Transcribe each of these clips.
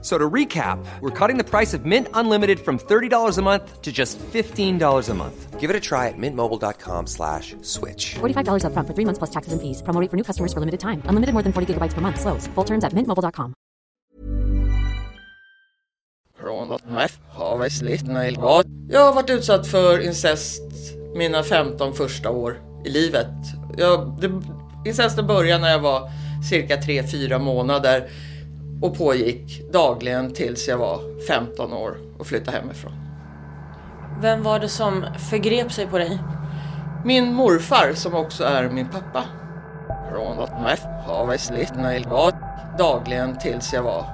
So to recap, we're cutting the price of Mint Unlimited from $30 a month to just $15 a month. Give it a try at mintmobile.com slash switch. $45 upfront for three months plus taxes and fees. Promo rate for new customers for limited time. Unlimited more than 40 gigabytes per month. Slows. Full terms at mintmobile.com. Från att man har varit sliten och. Jag har varit utsatt för incest mina 15 första år i livet. Jag, det, incesten började när jag var cirka 3-4 månader och pågick dagligen tills jag var 15 år och flyttade hemifrån. Vem var det som förgrep sig på dig? Min morfar som också är min pappa. Från att man har varit dagligen tills jag var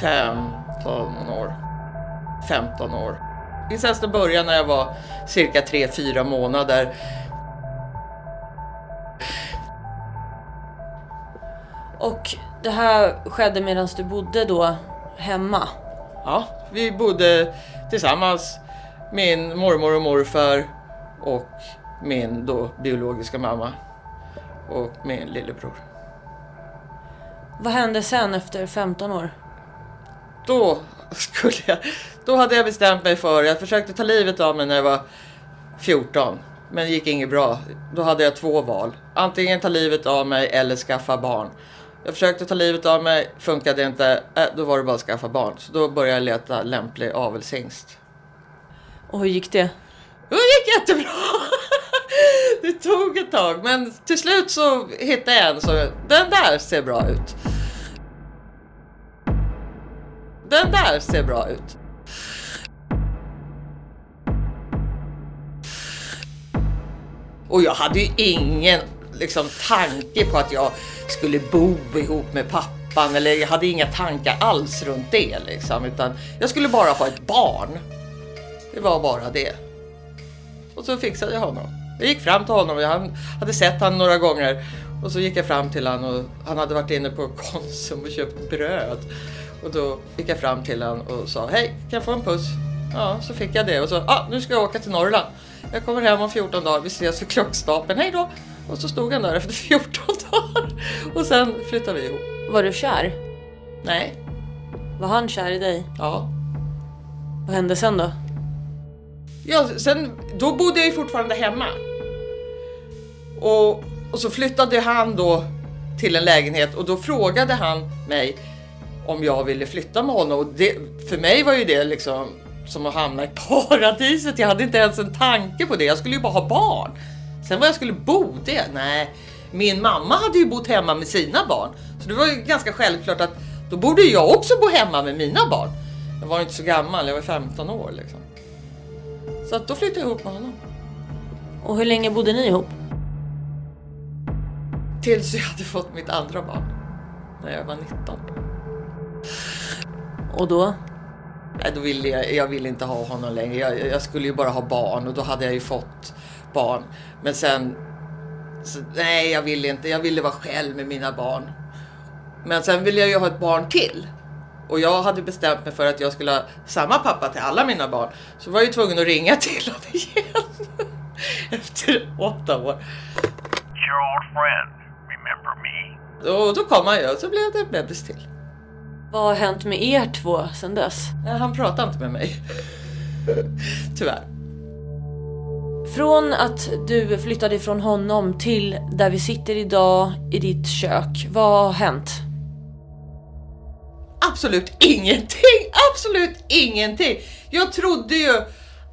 15 år. 15 år. Incesten började när jag var cirka 3-4 månader. Och det här skedde medan du bodde då hemma? Ja, vi bodde tillsammans, min mormor och morfar och min då biologiska mamma och min lillebror. Vad hände sen efter 15 år? Då skulle jag, då hade jag bestämt mig för, jag försökte ta livet av mig när jag var 14. Men det gick inget bra. Då hade jag två val. Antingen ta livet av mig eller skaffa barn. Jag försökte ta livet av mig, funkade inte. Äh, då var det bara att skaffa barn. Så då började jag leta lämplig avelshingst. Och hur gick det? Det gick jättebra! Det tog ett tag, men till slut så hittade jag en så den där ser bra ut. Den där ser bra ut. Och jag hade ju ingen liksom, tanke på att jag skulle bo ihop med pappan eller jag hade inga tankar alls runt det liksom, utan jag skulle bara ha ett barn. Det var bara det. Och så fixade jag honom. Jag gick fram till honom, jag hade sett honom några gånger och så gick jag fram till honom och han hade varit inne på Konsum och köpt bröd. Och då gick jag fram till honom och sa hej, kan jag få en puss? Ja, så fick jag det och så, ah, nu ska jag åka till Norrland. Jag kommer hem om 14 dagar, vi ses vid klockstapeln, hej då! Och så stod han där efter 14 dagar och sen flyttade vi ihop. Var du kär? Nej, Var han kär i dig? ja. Vad hände sen då? Ja, sen, då bodde jag ju fortfarande hemma. Och, och så flyttade han då till en lägenhet och då frågade han mig om jag ville flytta med honom. Och det, för mig var ju det liksom som att hamna i paradiset. Jag hade inte ens en tanke på det. Jag skulle ju bara ha barn. Sen var jag skulle bo, det, nej. Min mamma hade ju bott hemma med sina barn. Så det var ju ganska självklart att då borde jag också bo hemma med mina barn. Jag var inte så gammal, jag var 15 år liksom. Så att då flyttade jag ihop med honom. Och hur länge bodde ni ihop? Tills jag hade fått mitt andra barn. När jag var 19. Och då? Nej, då ville jag, jag ville inte ha honom längre. Jag, jag skulle ju bara ha barn och då hade jag ju fått barn. Men sen... Så, nej, jag ville inte. Jag ville vara själv med mina barn. Men sen ville jag ju ha ett barn till. Och jag hade bestämt mig för att jag skulle ha samma pappa till alla mina barn. Så var jag ju tvungen att ringa till honom igen. Efter åtta år. your old friend. Remember me? Och då kom han ju och så blev det en bebis till. Vad har hänt med er två sen dess? Nej, Han pratade inte med mig. Tyvärr. Från att du flyttade ifrån honom till där vi sitter idag i ditt kök. Vad har hänt? Absolut ingenting! Absolut ingenting! Jag trodde ju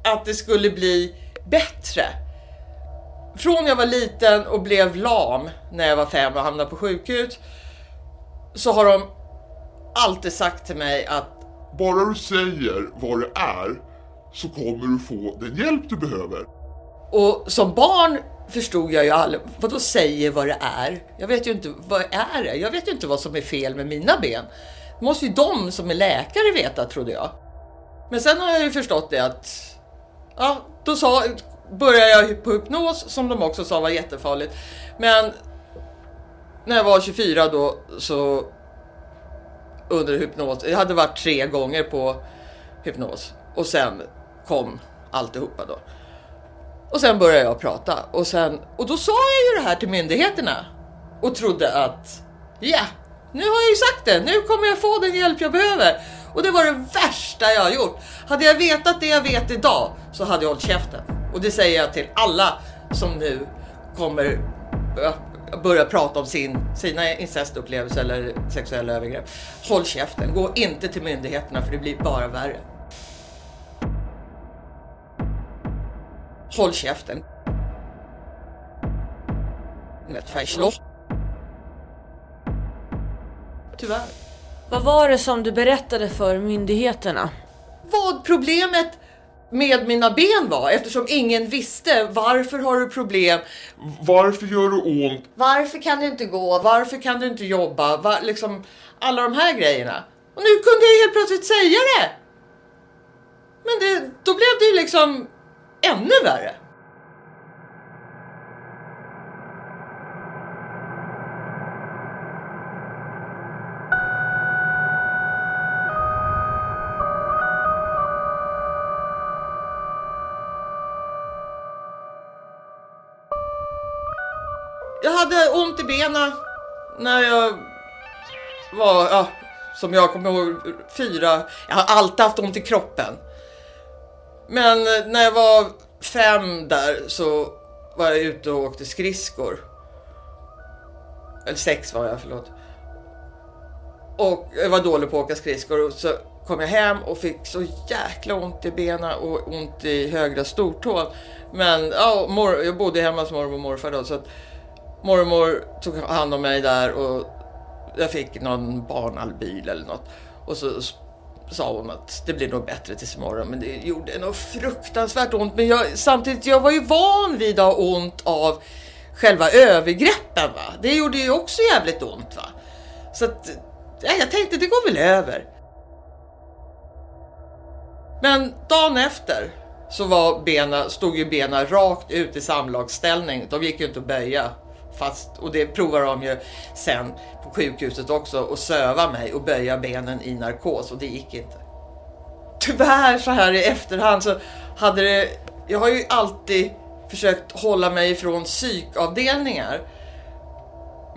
att det skulle bli bättre. Från jag var liten och blev lam när jag var fem och hamnade på sjukhus så har de alltid sagt till mig att Bara du säger vad det är så kommer du få den hjälp du behöver. Och som barn förstod jag ju aldrig, vad då säger vad det är? Jag vet ju inte, vad är det? Jag vet ju inte vad som är fel med mina ben. Det måste ju de som är läkare veta, trodde jag. Men sen har jag ju förstått det att, ja, då sa, började jag på hypnos som de också sa var jättefarligt. Men när jag var 24 då så under hypnos. Jag hade varit tre gånger på hypnos och sen kom alltihopa då. Och sen började jag prata och, sen, och då sa jag ju det här till myndigheterna och trodde att ja, nu har jag ju sagt det, nu kommer jag få den hjälp jag behöver. Och det var det värsta jag har gjort. Hade jag vetat det jag vet idag så hade jag hållit käften. Och det säger jag till alla som nu kommer börja prata om sin, sina incestupplevelser eller sexuella övergrepp. Håll käften, gå inte till myndigheterna för det blir bara värre. Håll käften. Tyvärr. Vad var det som du berättade för myndigheterna? Vad problemet med mina ben var eftersom ingen visste varför har du problem? Varför gör det ont? Varför kan du inte gå? Varför kan du inte jobba? Var, liksom, alla de här grejerna. Och nu kunde jag helt plötsligt säga det. Men det, då blev det ju liksom ännu värre. Jag hade ont i benen när jag var, ja, som jag kommer ihåg, fyra. Jag har alltid haft ont i kroppen. Men eh, när jag var fem där så var jag ute och åkte skridskor. Eller sex var jag, förlåt. Och jag var dålig på att åka skridskor och så kom jag hem och fick så jäkla ont i benen och ont i högra stortån. Men ja, mor, jag bodde hemma hos mormor och morfar då så att mormor tog hand om mig där och jag fick någon barnalbil eller något. Och så sa hon att det blir nog bättre tills imorgon. Men det gjorde nog fruktansvärt ont. Men jag, samtidigt, jag var ju van vid att ha ont av själva övergreppen. Va? Det gjorde ju också jävligt ont. Va? Så att, ja, jag tänkte det går väl över. Men dagen efter så var bena, stod ju benen rakt ut i samlagsställning. De gick ju inte att böja. Fast, och det provar de ju sen på sjukhuset också att söva mig och böja benen i narkos och det gick inte. Tyvärr så här i efterhand så hade det, jag har ju alltid försökt hålla mig ifrån psykavdelningar.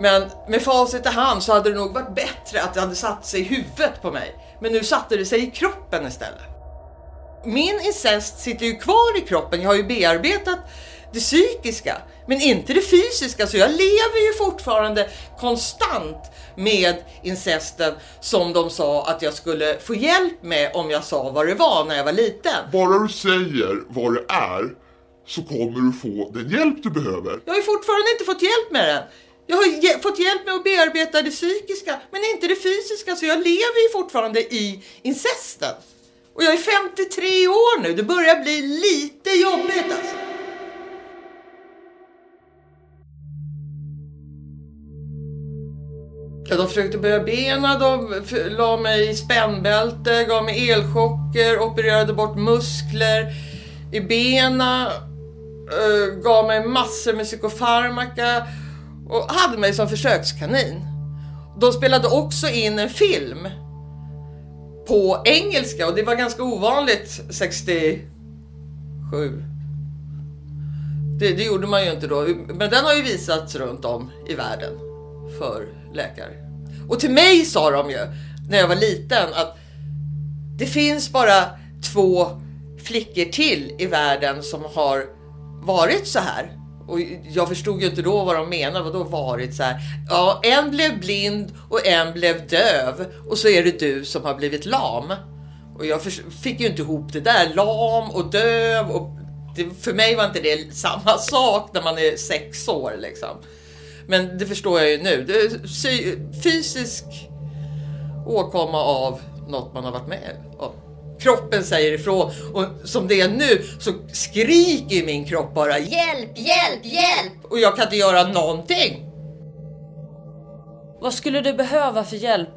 Men med facit i hand så hade det nog varit bättre att det hade satt sig i huvudet på mig. Men nu satte det sig i kroppen istället. Min incest sitter ju kvar i kroppen. Jag har ju bearbetat det psykiska, men inte det fysiska. Så jag lever ju fortfarande konstant med incesten som de sa att jag skulle få hjälp med om jag sa vad det var när jag var liten. Bara du säger vad det är så kommer du få den hjälp du behöver. Jag har ju fortfarande inte fått hjälp med den. Jag har fått hjälp med att bearbeta det psykiska, men inte det fysiska, så jag lever ju fortfarande i incesten. Och jag är 53 år nu, det börjar bli lite jobbigt alltså. Ja, de försökte böja benen, de la mig i spännbälte, gav mig elchocker, opererade bort muskler i benen, eh, gav mig massor med psykofarmaka och hade mig som försökskanin. De spelade också in en film på engelska och det var ganska ovanligt 67. Det, det gjorde man ju inte då, men den har ju visats runt om i världen för läkare. Och till mig sa de ju när jag var liten att det finns bara två flickor till i världen som har varit så här. Och jag förstod ju inte då vad de menade, Vadå varit så här. Ja, en blev blind och en blev döv och så är det du som har blivit lam. Och jag fick ju inte ihop det där, lam och döv och det, för mig var inte det samma sak när man är sex år liksom. Men det förstår jag ju nu. Det är psy- fysisk åkomma av något man har varit med om. Kroppen säger ifrån och som det är nu så skriker min kropp bara hjälp, hjälp, hjälp och jag kan inte göra någonting. Vad skulle du behöva för hjälp?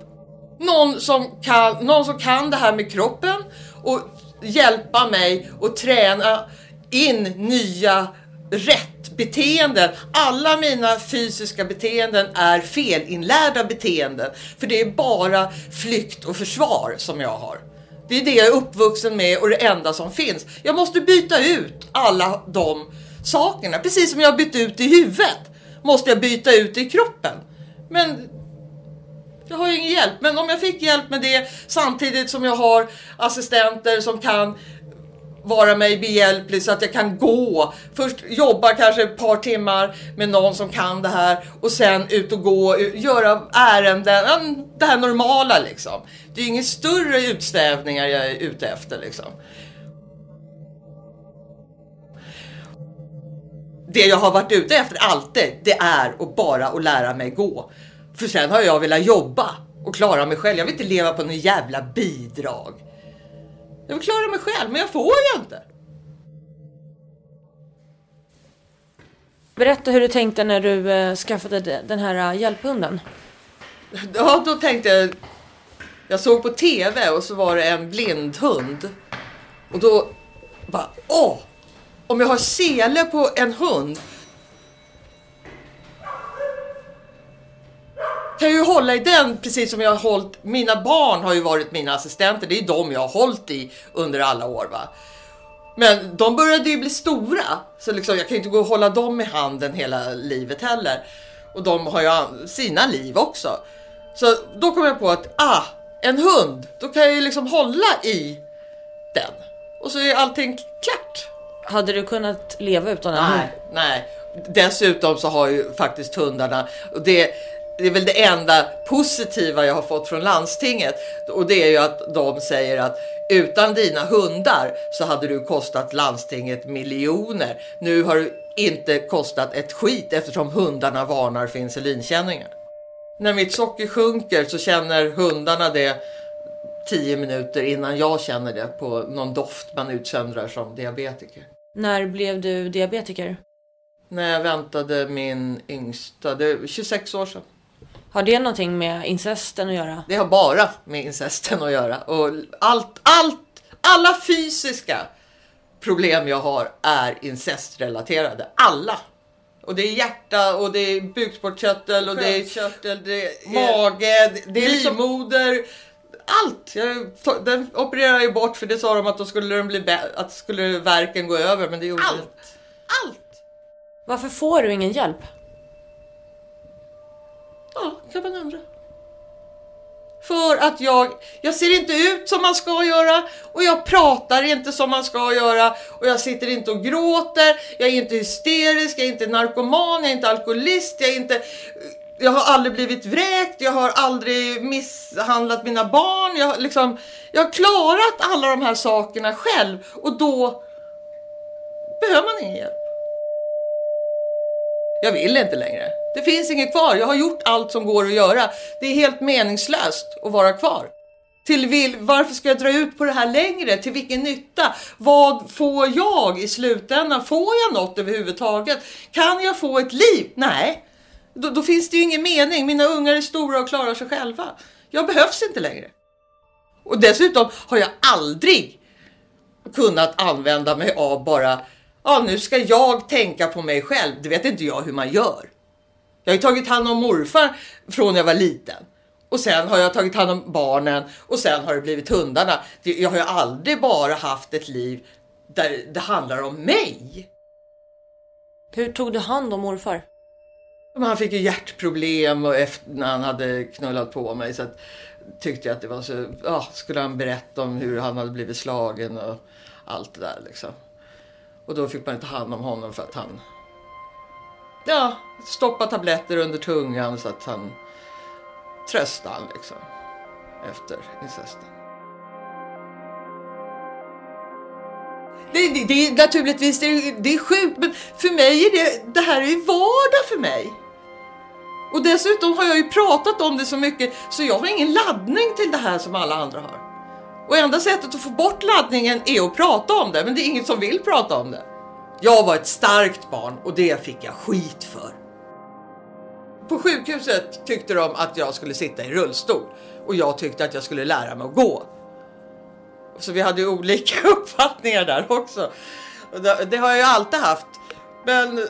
Någon som kan, någon som kan det här med kroppen och hjälpa mig och träna in nya rätt beteenden. Alla mina fysiska beteenden är felinlärda beteenden. För det är bara flykt och försvar som jag har. Det är det jag är uppvuxen med och det enda som finns. Jag måste byta ut alla de sakerna. Precis som jag har bytt ut i huvudet måste jag byta ut i kroppen. Men jag har ju ingen hjälp. Men om jag fick hjälp med det samtidigt som jag har assistenter som kan vara mig behjälplig så att jag kan gå. Först jobba kanske ett par timmar med någon som kan det här och sen ut och gå, göra ärenden, det här normala liksom. Det är inga större utstävningar jag är ute efter liksom. Det jag har varit ute efter alltid, det är att bara att lära mig gå. För sen har jag velat jobba och klara mig själv. Jag vill inte leva på några jävla bidrag. Jag vill klara mig själv, men jag får ju inte. Berätta hur du tänkte när du eh, skaffade de- den här eh, hjälphunden. Ja, då tänkte jag... Jag såg på TV och så var det en blindhund. Och då bara, åh! Om jag har sele på en hund kan ju hålla i den precis som jag har hållit. Mina barn har ju varit mina assistenter. Det är de jag har hållit i under alla år. Va? Men de började ju bli stora, så liksom, jag kan ju inte gå och hålla dem i handen hela livet heller. Och de har ju sina liv också. Så då kom jag på att, ah, en hund, då kan jag ju liksom hålla i den. Och så är allting klart. Hade du kunnat leva utan en hund? Nej, nej. Dessutom så har ju faktiskt hundarna, och det, det är väl det enda positiva jag har fått från landstinget. Och det är ju att de säger att utan dina hundar så hade du kostat landstinget miljoner. Nu har du inte kostat ett skit eftersom hundarna varnar för insulinkänningar. När mitt socker sjunker så känner hundarna det 10 minuter innan jag känner det på någon doft man utsöndrar som diabetiker. När blev du diabetiker? När jag väntade min yngsta, det är 26 år sedan. Har det någonting med incesten att göra? Det har bara med incesten att göra. Och allt, allt, alla fysiska problem jag har är incestrelaterade. Alla. Och det är hjärta och det är bukspottkörtel och det är körtel, det är mage, det, är livmoder. Allt! Jag, den opererade jag bort för det sa de att då skulle, den bli att skulle verken gå över men det gjorde Allt! Allt! Varför får du ingen hjälp? Ja, kan man undra. För att jag, jag ser inte ut som man ska göra och jag pratar inte som man ska göra och jag sitter inte och gråter, jag är inte hysterisk, jag är inte narkoman, jag är inte alkoholist, jag är inte... Jag har aldrig blivit vräkt, jag har aldrig misshandlat mina barn, jag, har liksom, jag har klarat alla de här sakerna själv och då behöver man ingen hjälp. Jag vill inte längre. Det finns inget kvar. Jag har gjort allt som går att göra. Det är helt meningslöst att vara kvar. Till vil, varför ska jag dra ut på det här längre? Till vilken nytta? Vad får jag i slutändan? Får jag något överhuvudtaget? Kan jag få ett liv? Nej, då, då finns det ju ingen mening. Mina ungar är stora och klarar sig själva. Jag behövs inte längre. Och dessutom har jag aldrig kunnat använda mig av bara ja, nu ska jag tänka på mig själv. Det vet inte jag hur man gör. Jag har ju tagit hand om morfar från jag var liten. Och sen har jag tagit hand om barnen och sen har det blivit hundarna. Jag har ju aldrig bara haft ett liv där det handlar om mig. Hur tog du hand om morfar? Han fick ju hjärtproblem och efter, när han hade knullat på mig så att, tyckte jag att det var så, ja, skulle han berätta om hur han hade blivit slagen och allt det där liksom. Och då fick man inte hand om honom för att han, ja, stoppade tabletter under tungan så att han tröstade han liksom efter incesten. Det, det, det är naturligtvis det är, det är sjukt, men för mig är det, det här är vardag för mig. Och dessutom har jag ju pratat om det så mycket så jag har ingen laddning till det här som alla andra har. Och enda sättet att få bort laddningen är att prata om det, men det är ingen som vill prata om det. Jag var ett starkt barn och det fick jag skit för. På sjukhuset tyckte de att jag skulle sitta i rullstol och jag tyckte att jag skulle lära mig att gå. Så vi hade ju olika uppfattningar där också. Det har jag ju alltid haft. Men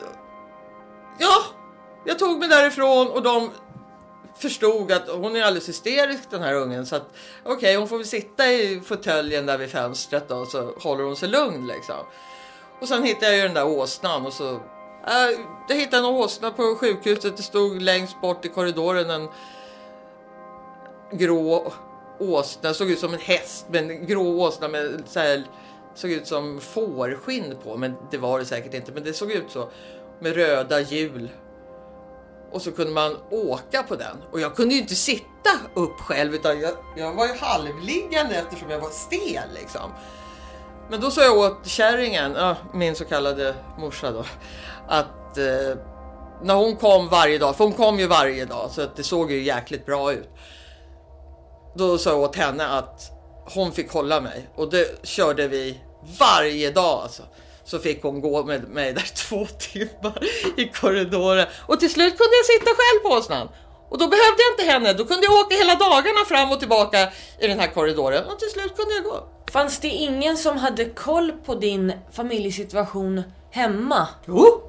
ja, jag tog mig därifrån och de förstod att hon är alldeles hysterisk den här ungen så att okej okay, hon får väl sitta i fåtöljen där vid fönstret då så håller hon sig lugn liksom. Och sen hittade jag ju den där åsnan och så äh, jag hittade en åsna på sjukhuset. Det stod längst bort i korridoren en grå åsna, såg ut som en häst men en grå åsna med så här, såg ut som fårskinn på men det var det säkert inte men det såg ut så med röda hjul och så kunde man åka på den. Och jag kunde ju inte sitta upp själv utan jag, jag var ju halvliggande eftersom jag var stel liksom. Men då sa jag åt kärringen, min så kallade morsa då, att eh, när hon kom varje dag, för hon kom ju varje dag så att det såg ju jäkligt bra ut. Då sa jag åt henne att hon fick hålla mig och det körde vi varje dag alltså så fick hon gå med mig där två timmar i korridoren. Och till slut kunde jag sitta själv på åsnan. Och då behövde jag inte henne, då kunde jag åka hela dagarna fram och tillbaka i den här korridoren och till slut kunde jag gå. Fanns det ingen som hade koll på din familjesituation hemma? Jo,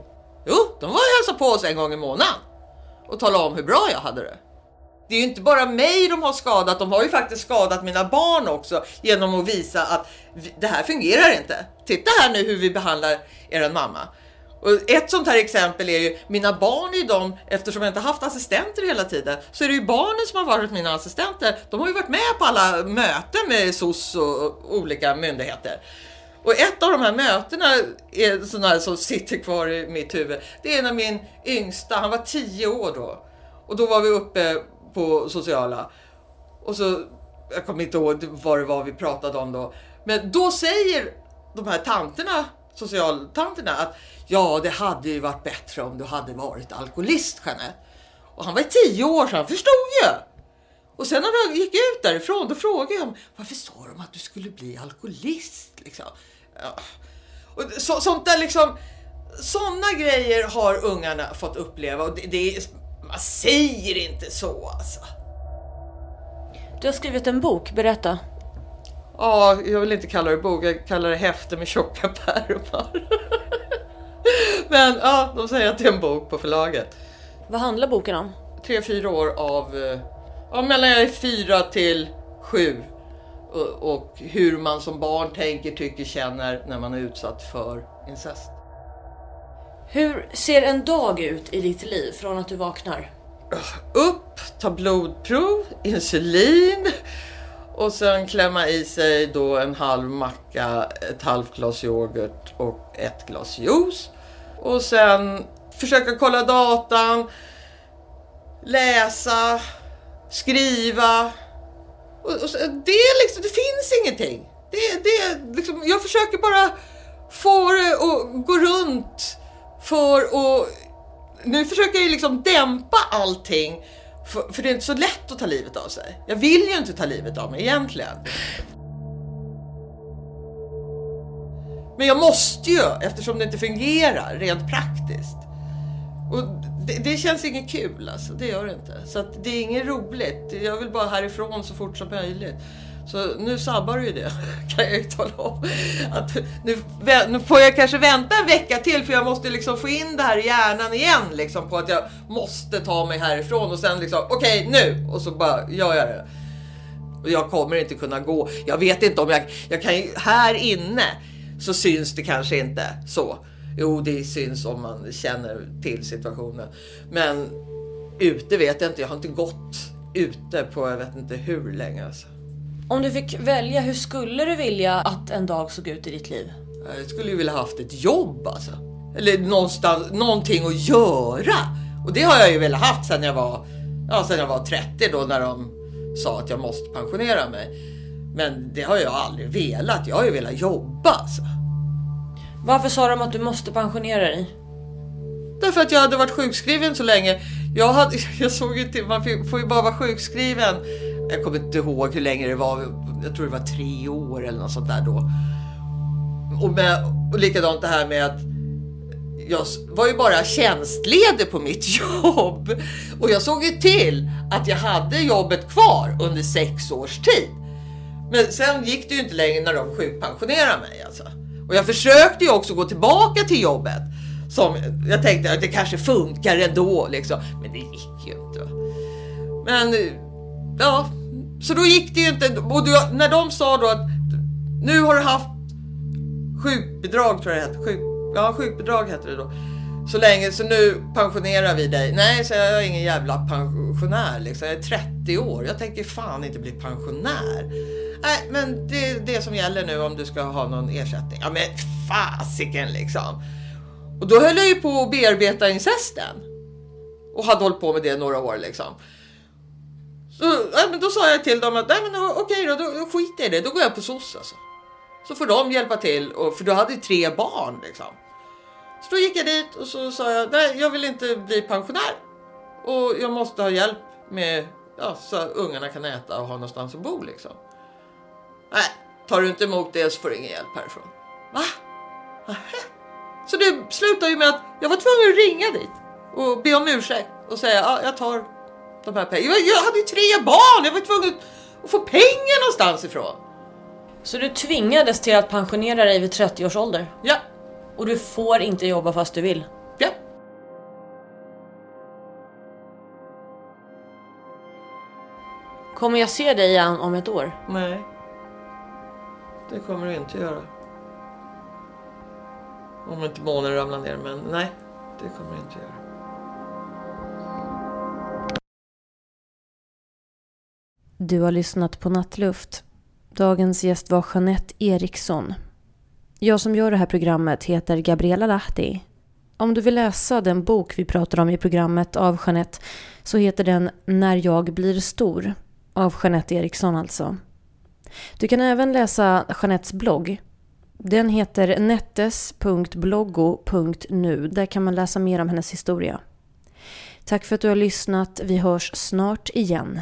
jo de var och hälsade på oss en gång i månaden och talade om hur bra jag hade det det är ju inte bara mig de har skadat, de har ju faktiskt skadat mina barn också genom att visa att det här fungerar inte. Titta här nu hur vi behandlar er mamma. Och ett sånt här exempel är ju mina barn är ju de, eftersom jag inte haft assistenter hela tiden, så är det ju barnen som har varit mina assistenter. De har ju varit med på alla möten med SOS och olika myndigheter. Och ett av de här mötena är sådana som sitter kvar i mitt huvud. Det är när min yngsta, han var tio år då. Och då var vi uppe på sociala. Och så, jag kommer inte ihåg vad det var vi pratade om då. Men då säger de här tanterna, socialtanterna att ja, det hade ju varit bättre om du hade varit alkoholist Jeanette. Och han var tio år så han förstod ju. Och sen när han gick ut därifrån då frågade jag varför sa de att du skulle bli alkoholist? Liksom. Ja. Och så, sånt där liksom, sådana grejer har ungarna fått uppleva och det, det, man säger inte så alltså. Du har skrivit en bok, berätta. Ja, jag vill inte kalla det bok, jag kallar det häfte med tjocka pärmar. Men ja, de säger att det är en bok på förlaget. Vad handlar boken om? Tre, fyra år av, eh, ja mellan jag är fyra till sju. Och, och hur man som barn tänker, tycker, känner när man är utsatt för incest. Hur ser en dag ut i ditt liv från att du vaknar? Upp, ta blodprov, insulin och sen klämma i sig då en halv macka, ett halvt glas yoghurt och ett glas juice. Och sen försöka kolla datan, läsa, skriva. Och, och det, liksom, det finns ingenting. Det, det, liksom, jag försöker bara få det att gå runt för att... Nu försöker jag liksom dämpa allting. För, för det är inte så lätt att ta livet av sig. Jag vill ju inte ta livet av mig egentligen. Men jag måste ju eftersom det inte fungerar rent praktiskt. Och det, det känns inget kul alltså, det gör det inte. Så att det är inget roligt. Jag vill bara härifrån så fort som möjligt. Så nu sabbar du ju det, kan jag ju tala om. Att nu, nu, får jag kanske vänta en vecka till för jag måste liksom få in det här i hjärnan igen liksom på att jag måste ta mig härifrån och sen liksom okej okay, nu och så bara gör jag det. Och jag kommer inte kunna gå. Jag vet inte om jag, jag kan här inne så syns det kanske inte så. Jo, det syns om man känner till situationen. Men ute vet jag inte. Jag har inte gått ute på jag vet inte hur länge. Alltså. Om du fick välja, hur skulle du vilja att en dag såg ut i ditt liv? Jag skulle ju vilja haft ett jobb alltså. Eller någonstans, någonting att göra. Och det har jag ju velat haft sedan jag var, ja, sedan jag var 30 då när de sa att jag måste pensionera mig. Men det har jag aldrig velat. Jag har ju velat jobba alltså. Varför sa de att du måste pensionera dig? Därför att jag hade varit sjukskriven så länge. Jag, hade, jag såg ju till, man får ju bara vara sjukskriven jag kommer inte ihåg hur länge det var. Jag tror det var tre år eller något sånt där då. Och, med, och likadant det här med att jag var ju bara tjänstledig på mitt jobb. Och jag såg ju till att jag hade jobbet kvar under sex års tid. Men sen gick det ju inte längre när de sjukpensionerade mig alltså. Och jag försökte ju också gå tillbaka till jobbet. Som jag tänkte att det kanske funkar ändå liksom. Men det gick ju inte. Men ja, så då gick det ju inte. Och då, när de sa då att nu har du haft sjukbidrag tror jag det hette. Sjuk, ja, sjukbidrag hette det då. Så länge, så nu pensionerar vi dig. Nej, så jag är ingen jävla pensionär liksom. Jag är 30 år. Jag tänker fan inte bli pensionär. Nej, men det är det som gäller nu om du ska ha någon ersättning. Ja, men fasiken liksom. Och då höll jag ju på att bearbeta incesten. Och hade hållit på med det några år liksom. Så, men då sa jag till dem att nej men okej då, då, då skiter jag i det. Då går jag på SOS alltså. Så får de hjälpa till, och, för du hade ju tre barn liksom. Så då gick jag dit och så sa jag, nej jag vill inte bli pensionär. Och jag måste ha hjälp med, ja, så ungarna kan äta och ha någonstans att bo liksom. Nej, tar du inte emot det så får du ingen hjälp härifrån. Va? Nähä. Så det slutade ju med att jag var tvungen att ringa dit och be om ursäkt och säga, ja jag tar de här pengarna. Jag, jag hade ju tre barn, jag var tvungen att få pengar någonstans ifrån. Så du tvingades till att pensionera dig vid 30 års ålder? Ja, Och du får inte jobba fast du vill? ja. Kommer jag se dig igen om ett år? Nej. Det kommer du inte göra. Om inte månen ramlar ner, men nej. Det kommer du inte göra. Du har lyssnat på Nattluft. Dagens gäst var Jeanette Eriksson. Jag som gör det här programmet heter Gabriella Lahti. Om du vill läsa den bok vi pratar om i programmet av Jeanette så heter den När jag blir stor av Jeanette Eriksson alltså. Du kan även läsa Jeanettes blogg. Den heter nettes.bloggo.nu. Där kan man läsa mer om hennes historia. Tack för att du har lyssnat. Vi hörs snart igen.